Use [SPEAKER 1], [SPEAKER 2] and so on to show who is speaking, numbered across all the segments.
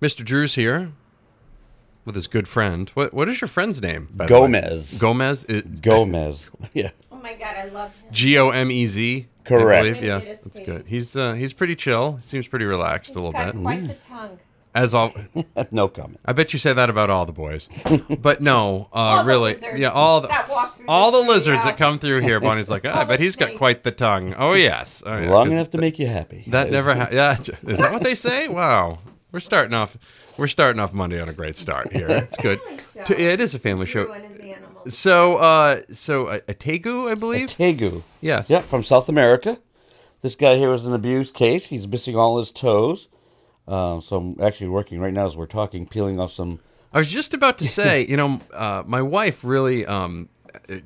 [SPEAKER 1] Mr. Drew's here with his good friend. What What is your friend's name? by the
[SPEAKER 2] Gomez.
[SPEAKER 1] way? Gomez. It-
[SPEAKER 2] Gomez. Yeah.
[SPEAKER 3] Oh my god, I love him.
[SPEAKER 1] G O M E Z. I
[SPEAKER 2] Correct.
[SPEAKER 1] believe. Yes,
[SPEAKER 3] get his
[SPEAKER 1] that's good. He's uh, he's pretty chill. Seems pretty relaxed
[SPEAKER 3] He's
[SPEAKER 1] a little bit.
[SPEAKER 3] got
[SPEAKER 1] bit.
[SPEAKER 3] quite the tongue.
[SPEAKER 1] As all,
[SPEAKER 2] no comment.
[SPEAKER 1] I bet you say that about all the boys, but no, uh,
[SPEAKER 3] All the
[SPEAKER 1] really,
[SPEAKER 3] lizards
[SPEAKER 1] yeah, all the
[SPEAKER 3] that walk through
[SPEAKER 1] all the
[SPEAKER 3] the
[SPEAKER 1] lizards
[SPEAKER 3] yeah.
[SPEAKER 1] that come through here. Bonnie's like, ah, I bet
[SPEAKER 3] the
[SPEAKER 1] he's got
[SPEAKER 3] snakes.
[SPEAKER 1] quite the tongue. Oh yes, oh, yeah,
[SPEAKER 2] Long
[SPEAKER 1] 'cause
[SPEAKER 2] enough to make you happy.
[SPEAKER 1] That never ha- yeah. Is that what they say? Wow. We're starting off we're starting off Monday on a great start here. It's good.
[SPEAKER 3] Show.
[SPEAKER 1] To- yeah, it is a family
[SPEAKER 3] Drew
[SPEAKER 1] show.
[SPEAKER 3] and his animals.
[SPEAKER 1] So uh so a, a tegu, I believe.
[SPEAKER 2] Tegu.
[SPEAKER 1] yes.
[SPEAKER 2] Yeah, from South America. This guy here was an abused case. He's missing all his toes. Um, so I'm actually working right now as we're talking, peeling off some.
[SPEAKER 1] I was just about to say, you know, uh, my wife really um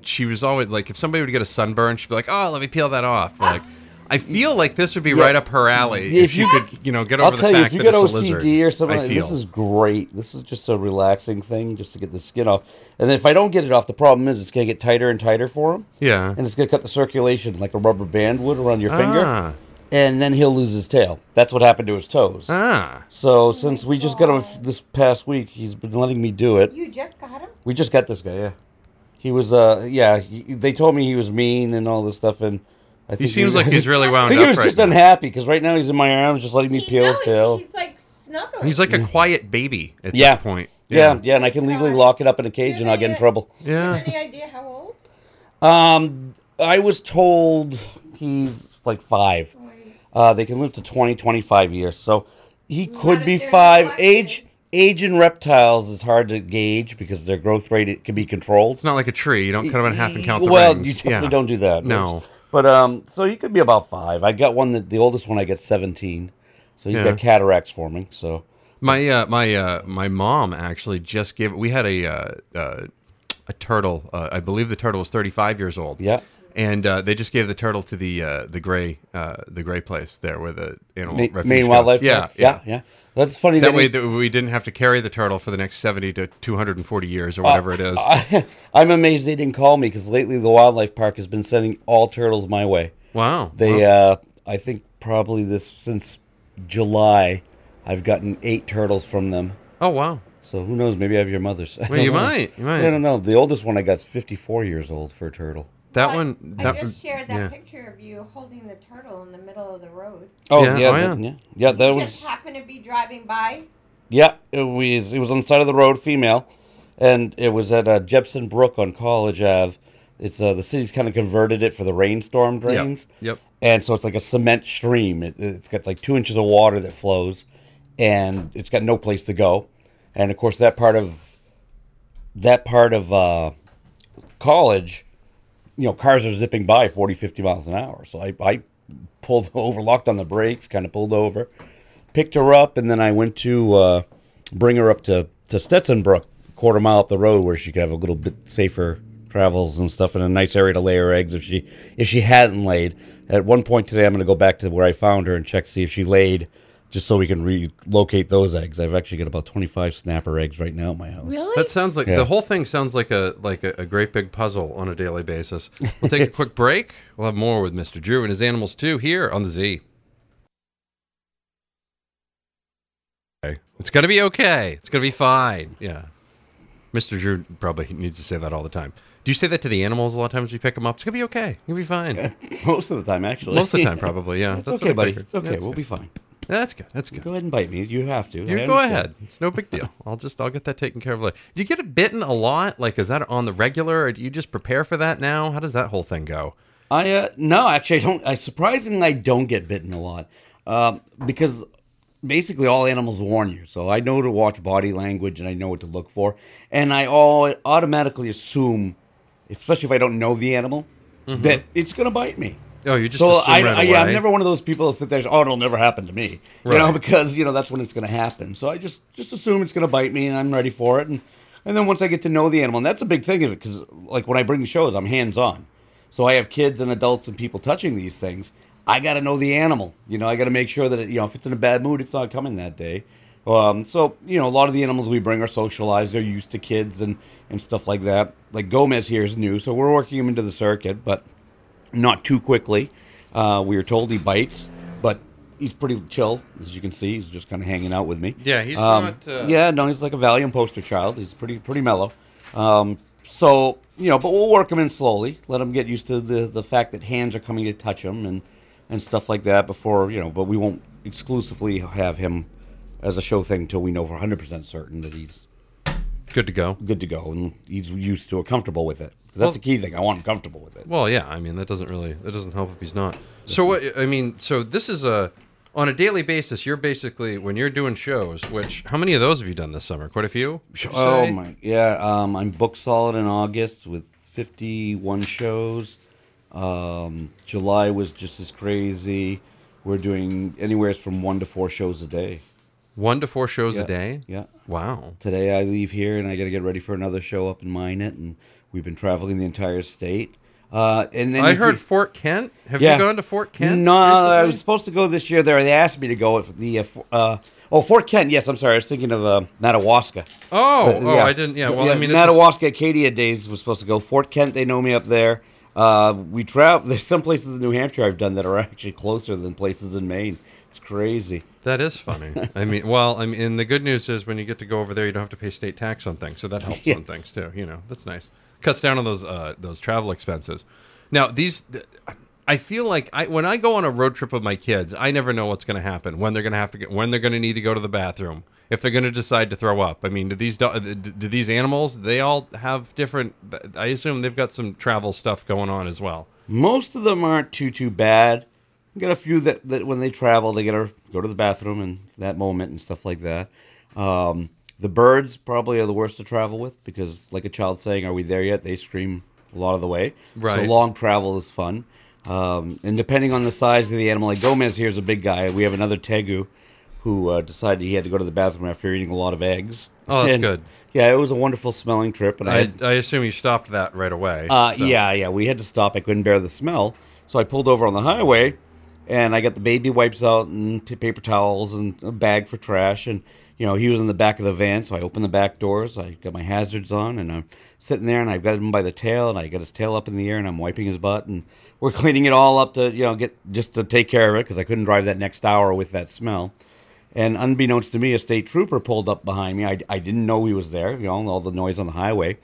[SPEAKER 1] she was always like if somebody would get a sunburn, she'd be like, "Oh, let me peel that off." Like I feel like this would be right up her alley if,
[SPEAKER 2] if
[SPEAKER 1] you
[SPEAKER 2] you-
[SPEAKER 1] could, you know, get over
[SPEAKER 2] I'll
[SPEAKER 1] the
[SPEAKER 2] tell you, if you
[SPEAKER 1] that
[SPEAKER 2] get
[SPEAKER 1] it's a lizard.
[SPEAKER 2] OCD or something,
[SPEAKER 1] I
[SPEAKER 2] like,
[SPEAKER 1] feel.
[SPEAKER 2] this is great. This is just a relaxing thing, just to get the skin off. And then if I don't get it off, the problem is it's gonna get tighter and tighter for him.
[SPEAKER 1] Yeah.
[SPEAKER 2] and it's gonna cut the circulation like a rubber band would around your
[SPEAKER 1] Ah.
[SPEAKER 2] finger, and then he'll lose his tail. That's what happened to his toes.
[SPEAKER 1] Ah.
[SPEAKER 2] So since we just got him this past week, he's been letting me do it.
[SPEAKER 3] You just got him?
[SPEAKER 2] We just got this guy. Yeah, he was. Uh, yeah, he, they told me he was mean and all this stuff, and I think
[SPEAKER 1] seems like he's really
[SPEAKER 2] I
[SPEAKER 1] wound
[SPEAKER 2] think
[SPEAKER 1] up
[SPEAKER 2] he was
[SPEAKER 1] right
[SPEAKER 2] just
[SPEAKER 1] now.
[SPEAKER 2] unhappy because right now he's in my arms, just letting me
[SPEAKER 3] He
[SPEAKER 2] peel his tail.
[SPEAKER 3] He's like snuggling.
[SPEAKER 1] He's like a quiet baby at
[SPEAKER 2] yeah,
[SPEAKER 1] this point.
[SPEAKER 2] Yeah. yeah, and I can legally lock it up in a cage
[SPEAKER 3] have
[SPEAKER 2] and I'll get in trouble.
[SPEAKER 3] Do you have
[SPEAKER 1] Yeah.
[SPEAKER 3] any idea how old?
[SPEAKER 2] Um, I was told he's like five. Uh, they can live to 20, 25 years. So he could
[SPEAKER 3] if
[SPEAKER 2] be
[SPEAKER 3] they're
[SPEAKER 2] five.
[SPEAKER 3] neglected.
[SPEAKER 2] Age age in reptiles is hard to gauge because their growth rate it can be controlled.
[SPEAKER 1] It's not like a tree. You don't cut them in half and count the
[SPEAKER 2] well,
[SPEAKER 1] rings.
[SPEAKER 2] you definitely
[SPEAKER 1] Yeah.
[SPEAKER 2] don't do that.
[SPEAKER 1] No.
[SPEAKER 2] But um, so he could be about five. I got one that the oldest one I got 17. So he's
[SPEAKER 1] Yeah.
[SPEAKER 2] got cataracts forming. So
[SPEAKER 1] My uh, my uh, my mom actually just gave. We had a uh, uh, a turtle. Uh, I believe the turtle was 35 years old.
[SPEAKER 2] Yeah.
[SPEAKER 1] And uh, they just gave the turtle to the uh, the gray uh, the gray place there where the animal
[SPEAKER 2] Ma-
[SPEAKER 1] refuge
[SPEAKER 2] Maine
[SPEAKER 1] go.
[SPEAKER 2] Wildlife.
[SPEAKER 1] Yeah,
[SPEAKER 2] Park? yeah, yeah. That's funny.
[SPEAKER 1] That
[SPEAKER 2] that
[SPEAKER 1] way
[SPEAKER 2] he-
[SPEAKER 1] that we didn't have to carry the turtle for the next 70 to 240 years or whatever it is.
[SPEAKER 2] I, I'm amazed they didn't call me because lately the wildlife park has been sending all turtles my way.
[SPEAKER 1] wow.
[SPEAKER 2] They,
[SPEAKER 1] Wow.
[SPEAKER 2] uh, I think probably this since July, I've gotten eight turtles from them.
[SPEAKER 1] oh wow.
[SPEAKER 2] So who knows? Maybe I have your mother's.
[SPEAKER 1] Well, you
[SPEAKER 2] know.
[SPEAKER 1] might. You might.
[SPEAKER 2] I don't know. The oldest one I got is 54 years old for a turtle.
[SPEAKER 1] That
[SPEAKER 3] I-
[SPEAKER 1] one.
[SPEAKER 3] I just shared that
[SPEAKER 1] yeah.
[SPEAKER 3] picture of you holding the turtle in the middle of the road.
[SPEAKER 2] Oh
[SPEAKER 1] Yeah,
[SPEAKER 2] yeah,
[SPEAKER 1] oh,
[SPEAKER 2] that-
[SPEAKER 1] yeah.
[SPEAKER 2] yeah, yeah. That
[SPEAKER 3] Just
[SPEAKER 2] was
[SPEAKER 3] happened to be driving by.
[SPEAKER 2] yeah. It was it was on the side of the road, female, and it was at uh, Jepson Brook on College Ave. It's uh, the city's kind of converted it for the rainstorm drains.
[SPEAKER 1] Yep.
[SPEAKER 2] and so it's like a cement stream. It, it's got like two inches of water that flows, and it's got no place to go. And of course, that part of that part of uh, college, you know, cars are zipping by 40, 50 miles an hour. So I, I pulled over, locked on the brakes, kind of pulled over, picked her up, and then I went to uh, bring her up to to Stetson Brook, quarter mile up the road, where she could have a little bit safer travels and stuff, and a nice area to lay her eggs if she if she hadn't laid. At one point today, I'm going to go back to where I found her and check see if she laid, just so we can relocate those eggs. I've actually got about 25 snapper eggs right now at my house.
[SPEAKER 3] Really?
[SPEAKER 1] That sounds like
[SPEAKER 2] Yeah.
[SPEAKER 1] the whole thing sounds like a like a, a great big puzzle on a daily basis. We'll take a quick break. We'll have more with Mr. Drew and his animals too here on the Z. Okay. It's gonna be okay. It's gonna be fine. Yeah. Mr. Drew probably needs to say that all the time. Do you say that to the animals a lot of times we pick them up? It's gonna be okay. You'll be fine.
[SPEAKER 2] Most of the time, actually.
[SPEAKER 1] Most of the time, probably. Yeah.
[SPEAKER 2] It's
[SPEAKER 1] That's
[SPEAKER 2] okay, buddy. It's okay.
[SPEAKER 1] That's
[SPEAKER 2] we'll
[SPEAKER 1] good.
[SPEAKER 2] be fine.
[SPEAKER 1] That's good. That's good.
[SPEAKER 2] Go ahead and bite me. You have to.
[SPEAKER 1] You
[SPEAKER 2] I
[SPEAKER 1] go
[SPEAKER 2] understand.
[SPEAKER 1] ahead. It's no big deal. I'll just I'll get that taken care of later. Do you get it bitten a lot? Like is that on the regular, or do you just prepare for that now? How does that whole thing go?
[SPEAKER 2] I uh, no, actually, I don't. I surprisingly, I don't get bitten a lot um, because basically all animals warn you. So I know to watch body language and I know what to look for, and I all automatically assume, especially if I don't know the animal,
[SPEAKER 1] Mm-hmm.
[SPEAKER 2] that it's going to bite me.
[SPEAKER 1] Oh, you just
[SPEAKER 2] so I,
[SPEAKER 1] right
[SPEAKER 2] I, yeah, I'm never one of those people that sit there. and say, Oh, it'll never happen to me. You know, because you know that's when it's going to happen. So I just just assume it's going to bite me, and I'm ready for it. And and then once I get to know the animal, and that's a big thing of it, because like when I bring shows, I'm hands on. So I have kids and adults and people touching these things. I got to know the animal. You know, I got to make sure that it, you know if it's in a bad mood, it's not coming that day. Um, so you know, a lot of the animals we bring are socialized. They're used to kids and and stuff like that. Like Gomez here is new, so we're working him into the circuit, but not too quickly. Uh, we were told he bites, but he's pretty chill, as you can see. He's just kind of hanging out with me.
[SPEAKER 1] Yeah, he's
[SPEAKER 2] Um,
[SPEAKER 1] not, uh,
[SPEAKER 2] yeah, no, he's like a Valium poster child. He's pretty pretty mellow. Um, so you know, but we'll work him in slowly. Let him get used to the the fact that hands are coming to touch him and and stuff like that before you know. But we won't exclusively have him as a show thing until we know for 100 percent certain that he's
[SPEAKER 1] Good to go.
[SPEAKER 2] good to go and he's used to or comfortable with it. That's the key thing. I want him comfortable with it.
[SPEAKER 1] Well, yeah. I mean, that doesn't really that doesn't help if he's not. So what? I mean, so this is a on a daily basis. You're basically when you're doing shows. Which how many of those have you done this summer? Quite a few.
[SPEAKER 2] Oh
[SPEAKER 1] say?
[SPEAKER 2] my, yeah. Um, I'm booked solid in August with 51 shows. Um, July was just as crazy. We're doing anywhere from one to four shows a day.
[SPEAKER 1] One to four shows
[SPEAKER 2] Yeah,
[SPEAKER 1] a day.
[SPEAKER 2] Yeah.
[SPEAKER 1] Wow.
[SPEAKER 2] Today I leave here and I got to get ready for another show up in Minot, and we've been traveling the entire state. Uh, and then
[SPEAKER 1] I heard
[SPEAKER 2] you-
[SPEAKER 1] Fort Kent. Have
[SPEAKER 2] Yeah.
[SPEAKER 1] you gone to Fort Kent?
[SPEAKER 2] No, I was supposed to go this year there. They asked me to go the uh, uh, oh Fort Kent. Yes, I'm sorry. I was thinking of uh, Madawaska.
[SPEAKER 1] Oh,
[SPEAKER 2] But,
[SPEAKER 1] oh, I didn't. Yeah, well, I mean, it's
[SPEAKER 2] Madawaska Acadia days was supposed to go. Fort Kent, they know me up there. Uh, we travel. There's some places in New Hampshire I've done that are actually closer than places in Maine. It's crazy.
[SPEAKER 1] That is funny. I mean, well, I mean, and the good news is when you get to go over there, you don't have to pay state tax on things, so that helps
[SPEAKER 2] Yeah.
[SPEAKER 1] on things too. You know, that's nice. Cuts down on those uh, those travel expenses. Now, these, th- I feel like I when I go on a road trip with my kids, I never know what's going to happen when they're going to have to get when they're going to need to go to the bathroom, if they're going to decide to throw up. I mean, do these do, do these animals? They all have different. I assume they've got some travel stuff going on as well.
[SPEAKER 2] Most of them aren't too too bad. Got a few that, that when they travel, they gotta go to the bathroom in that moment and stuff like that. Um, the birds probably are the worst to travel with because, like a child saying, "Are we there yet?" They scream a lot of the way.
[SPEAKER 1] Right.
[SPEAKER 2] So long travel is fun. Um, and depending on the size of the animal, like Gomez here is a big guy. We have another Tegu who uh, decided he had to go to the bathroom after eating a lot of eggs.
[SPEAKER 1] Oh, that's
[SPEAKER 2] And,
[SPEAKER 1] good.
[SPEAKER 2] Yeah, it was a wonderful smelling trip, and I,
[SPEAKER 1] I,
[SPEAKER 2] had,
[SPEAKER 1] I assume you stopped that right away.
[SPEAKER 2] uh,
[SPEAKER 1] so-
[SPEAKER 2] Yeah, yeah. We had to stop. I couldn't bear the smell. So I pulled over on the highway and I got the baby wipes out and paper towels and a bag for trash. And, you know, he was in the back of the van. So I opened the back doors. I got my hazards on and I'm sitting there and I've got him by the tail and I got his tail up in the air and I'm wiping his butt. And we're cleaning it all up to, you know, get just to take care of it because I couldn't drive that next hour with that smell. And unbeknownst to me, a state trooper pulled up behind me. I, I didn't know he was there, you know, all the noise on the highway.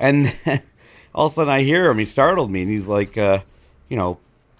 [SPEAKER 2] And all of a sudden I hear him. He startled me and he's like, uh, you know,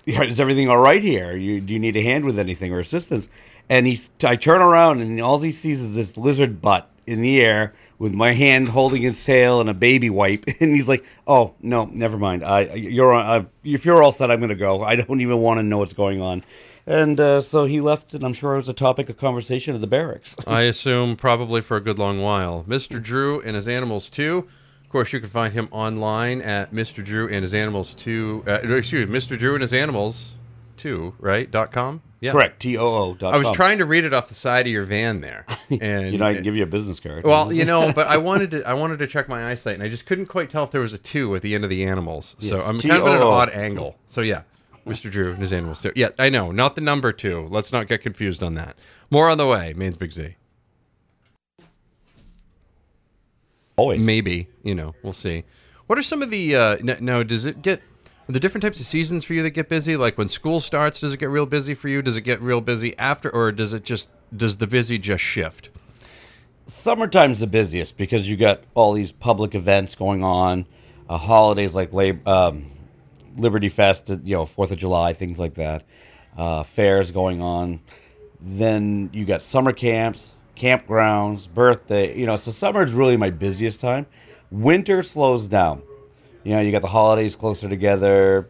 [SPEAKER 2] is everything all right here? You, do you need a hand with anything or assistance? And he's, I turn around and all he sees is this lizard butt in the air with my hand holding his tail and a baby wipe. And he's like, oh, no, never mind. I, you're uh, if you're all set, I'm going to go. I don't even want to know what's going on. And uh, so he left, and I'm sure it was a topic of conversation at the barracks.
[SPEAKER 1] I assume probably for a good long while. Mr. Drew and his animals too. Of course, you can find him online at Mr. Drew and his animals two. Uh, excuse me, Mr. Drew and his animals two. Right? dot com. Yeah.
[SPEAKER 2] Correct. T O O.
[SPEAKER 1] I was trying to read it off the side of your van there, and
[SPEAKER 2] You know, I can give you a business card.
[SPEAKER 1] Well, you know, but I wanted to I wanted to check my eyesight, and I just couldn't quite tell if there was a two at the end of the animals. So I'm kind of at an odd angle. So yeah, Mr. Drew and his animals too. Yeah, I know, not the number two. Let's not get confused on that. More on the way. Maine's Big Z.
[SPEAKER 2] always.
[SPEAKER 1] Maybe you know, we'll see. What are some of the uh, n- no? Does it get are the different types of seasons for you that get busy? Like when school starts, does it get real busy for you? Does it get real busy after, or does it just does the busy just shift?
[SPEAKER 2] summertime's the busiest because you got all these public events going on, uh, holidays like Lab- um, Liberty Fest, you know, Fourth of July, things like that, uh, fairs going on. Then you got summer camps, campgrounds, birthday. You know, so summer is really my busiest time. Winter slows down. You know, you got the holidays closer together.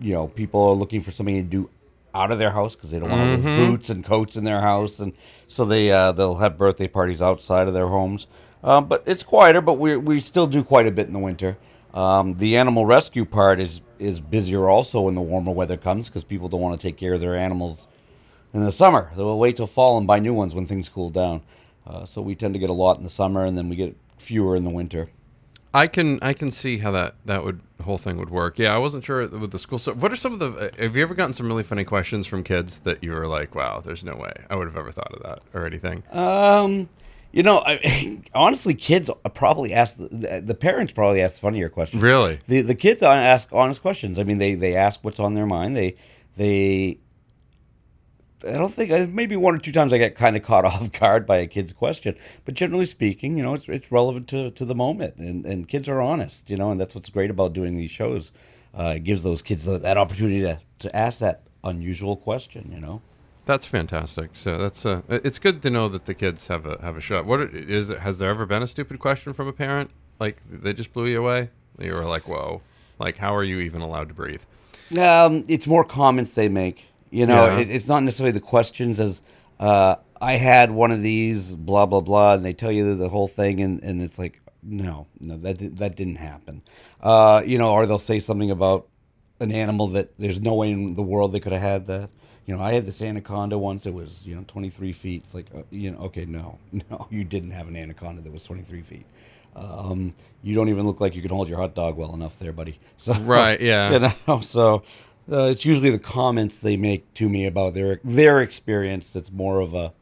[SPEAKER 2] You know, people are looking for something to do out of their house because they don't want all those boots and coats in their house, and so they uh, they'll have birthday parties outside of their homes. Um, but it's quieter, but we we still do quite a bit in the winter. Um, the animal rescue part is is busier also when the warmer weather comes because people don't want to take care of their animals in the summer. They will wait till fall and buy new ones when things cool down. Uh, so we tend to get a lot in the summer, and then we get fewer in the winter.
[SPEAKER 1] I can I can see how that that would whole thing would work. Yeah, I wasn't sure with the school. So, what are some of the? Have you ever gotten some really funny questions from kids that you were like, "Wow, there's no way I would have ever thought of that" or anything?
[SPEAKER 2] Um, you know, I, honestly, kids probably ask the, the parents probably ask funnier questions.
[SPEAKER 1] Really?
[SPEAKER 2] the the kids ask honest questions. I mean, they they ask what's on their mind. They they. I don't think maybe one or two times I get kind of caught off guard by a kid's question, but generally speaking, you know, it's it's relevant to, to the moment, and, and kids are honest, you know, and that's what's great about doing these shows. Uh, it gives those kids that opportunity to, to ask that unusual question, you know.
[SPEAKER 1] That's fantastic. So that's uh, it's good to know that the kids have a have a shot. What is it? Has there ever been a stupid question from a parent like they just blew you away? You were like, "Whoa!" Like, how are you even allowed to breathe?
[SPEAKER 2] Um, it's more comments they make. You know,
[SPEAKER 1] Yeah.
[SPEAKER 2] it, it's not necessarily the questions as uh, I had one of these, blah blah blah, and they tell you the whole thing, and, and it's like, no, no, that that didn't happen. Uh, you know, or they'll say something about an animal that there's no way in the world they could have had that. You know, I had this anaconda once. It was you know 23 feet. It's like, uh, you know, okay, no, no, you didn't have an anaconda that was 23 feet. Um, you don't even look like you can hold your hot dog well enough, there, buddy. So
[SPEAKER 1] Right, yeah.
[SPEAKER 2] you know, so uh, it's usually the comments they make to me about their their experience that's more of a,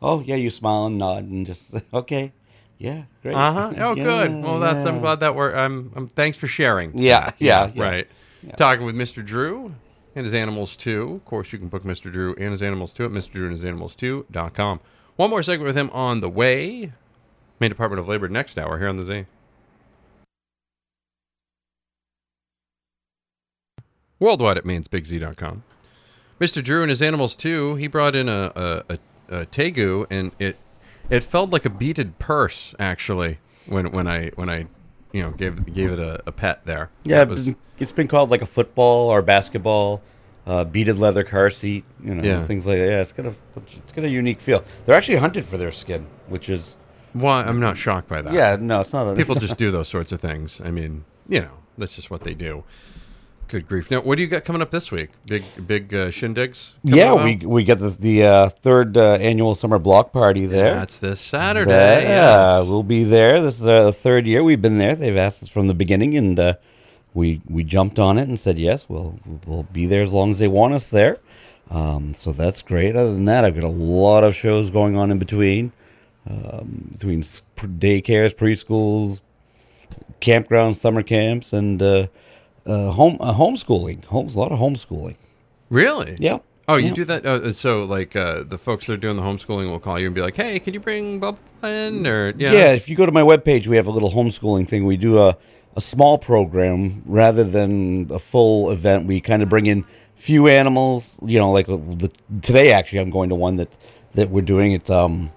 [SPEAKER 2] oh yeah, you smile and nod and just okay, yeah, great.
[SPEAKER 1] Uh huh. Oh,
[SPEAKER 2] Yeah,
[SPEAKER 1] good. Well, that's. I'm glad that we're. I'm. I'm. Thanks for sharing.
[SPEAKER 2] Yeah, yeah, yeah.
[SPEAKER 1] Right. Talking with Mr. Drew and his animals too. Of course, you can book Mr. Drew and his animals too at Mr. Drew and his animals too.com. One more segment with him on the way. Maine Department of Labor next hour here on the Z. Worldwide at mainesbigz.com. Mr. Drew and his animals too. He brought in a a, a, a tegu, and it it felt like a beaded purse actually when when I when I you know gave gave it a, a pet there.
[SPEAKER 2] Yeah,
[SPEAKER 1] That was,
[SPEAKER 2] it's- been called like a football or basketball, uh, beaded leather car seat, you know,
[SPEAKER 1] Yeah.
[SPEAKER 2] things like that. Yeah, it's got a it's got a unique feel. They're actually hunted for their skin, which is
[SPEAKER 1] why I'm not shocked by that.
[SPEAKER 2] yeah, no, it's not. A,
[SPEAKER 1] people
[SPEAKER 2] it's
[SPEAKER 1] just do those sorts of things. I mean, you know, that's just what they do. Good grief! Now, what do you got coming up this week? Big big uh, shindigs.
[SPEAKER 2] yeah, we we got the the uh, third uh, annual summer block party there.
[SPEAKER 1] That's this Saturday.
[SPEAKER 2] Yeah,
[SPEAKER 1] yes.
[SPEAKER 2] we'll be there. This is our the third year we've been there. They've asked us from the beginning, and uh, we we jumped on it and said yes. We'll we'll be there as long as they want us there. Um, so that's great. Other than that, I've got a lot of shows going on in between, um, between daycares, preschools, campgrounds, summer camps, and uh, home uh, homeschooling. Homes a lot of homeschooling.
[SPEAKER 1] Really?
[SPEAKER 2] Yeah.
[SPEAKER 1] Oh, you
[SPEAKER 2] Yeah.
[SPEAKER 1] do that? Uh, so, like, uh, the folks that are doing the homeschooling will call you and be like, "Hey, can you bring blah in?" Or yeah,
[SPEAKER 2] Yeah. if you go to my webpage, we have a little homeschooling thing. We do a, a small program rather than a full event. We kind of bring in few animals. You know, like uh, the, today actually, I'm going to one that that we're doing. It's um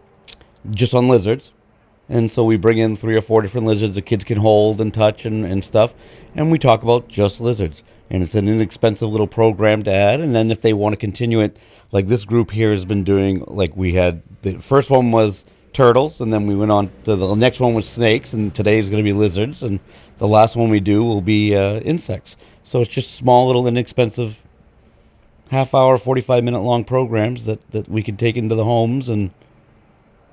[SPEAKER 2] just on lizards, and so we bring in three or four different lizards the kids can hold and touch and, and stuff, and we talk about just lizards. And it's an inexpensive little program to add. And then if they want to continue it, like this group here has been doing, like we had the first one was turtles, and then we went on to the next one was snakes, and today is going to be lizards, and the last one we do will be uh, insects. So it's just small, little, inexpensive, half hour, forty five minute long programs that that we can take into the homes and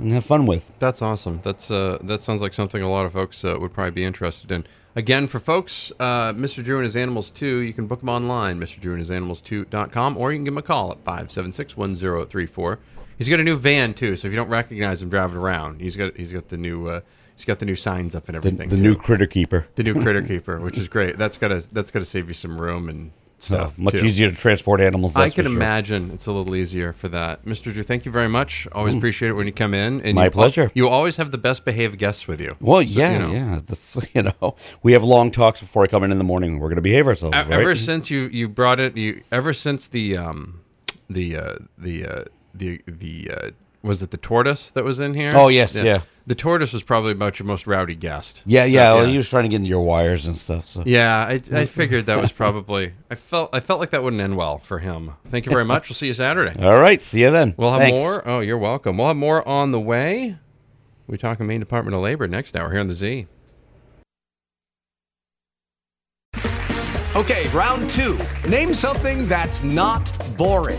[SPEAKER 2] and have fun with.
[SPEAKER 1] That's awesome. That's uh, that sounds like something a lot of folks uh, would probably be interested in. Again, for folks, uh, Mr. Drew and his animals 2, you can book them online, Mr. Drew and his animals 2.com, or you can give him a call at 576 1034. He's got a new van too, so if you don't recognize him driving around, he's got he's got the new uh, he's got the new signs up and everything.
[SPEAKER 2] the
[SPEAKER 1] too.
[SPEAKER 2] new critter keeper.
[SPEAKER 1] the new critter keeper, which is great. That's gotta that's gotta save you some room and stuff.
[SPEAKER 2] much
[SPEAKER 1] too.
[SPEAKER 2] easier to transport animals.
[SPEAKER 1] I can
[SPEAKER 2] sure.
[SPEAKER 1] imagine it's a little easier for that, Mr. Drew. Thank you very much. Always appreciate it when you come in. And
[SPEAKER 2] My
[SPEAKER 1] you,
[SPEAKER 2] pleasure.
[SPEAKER 1] You always have the best behaved guests with you.
[SPEAKER 2] Well,
[SPEAKER 1] So,
[SPEAKER 2] yeah,
[SPEAKER 1] you know.
[SPEAKER 2] yeah. That's you know, we have long talks before I come in in the morning. We're going to behave ourselves. Right?
[SPEAKER 1] Ever since you you brought it, you ever since the um the uh, the uh, the the uh, was it the tortoise that was in here?
[SPEAKER 2] Oh, yes, yeah.
[SPEAKER 1] The tortoise was probably about your most rowdy guest.
[SPEAKER 2] yeah,
[SPEAKER 1] So,
[SPEAKER 2] yeah. Well, he was trying to get into your wires and stuff. So
[SPEAKER 1] Yeah, I, I figured that was probably. I felt I felt like that wouldn't end well for him. Thank you very much. We'll see you Saturday.
[SPEAKER 2] all right, see you then.
[SPEAKER 1] We'll have
[SPEAKER 2] Thanks.
[SPEAKER 1] more. Oh, you're welcome. We'll have more on the way. We talk Maine Department of Labor next hour here on the Z.
[SPEAKER 4] Okay, round two. Name something that's not boring.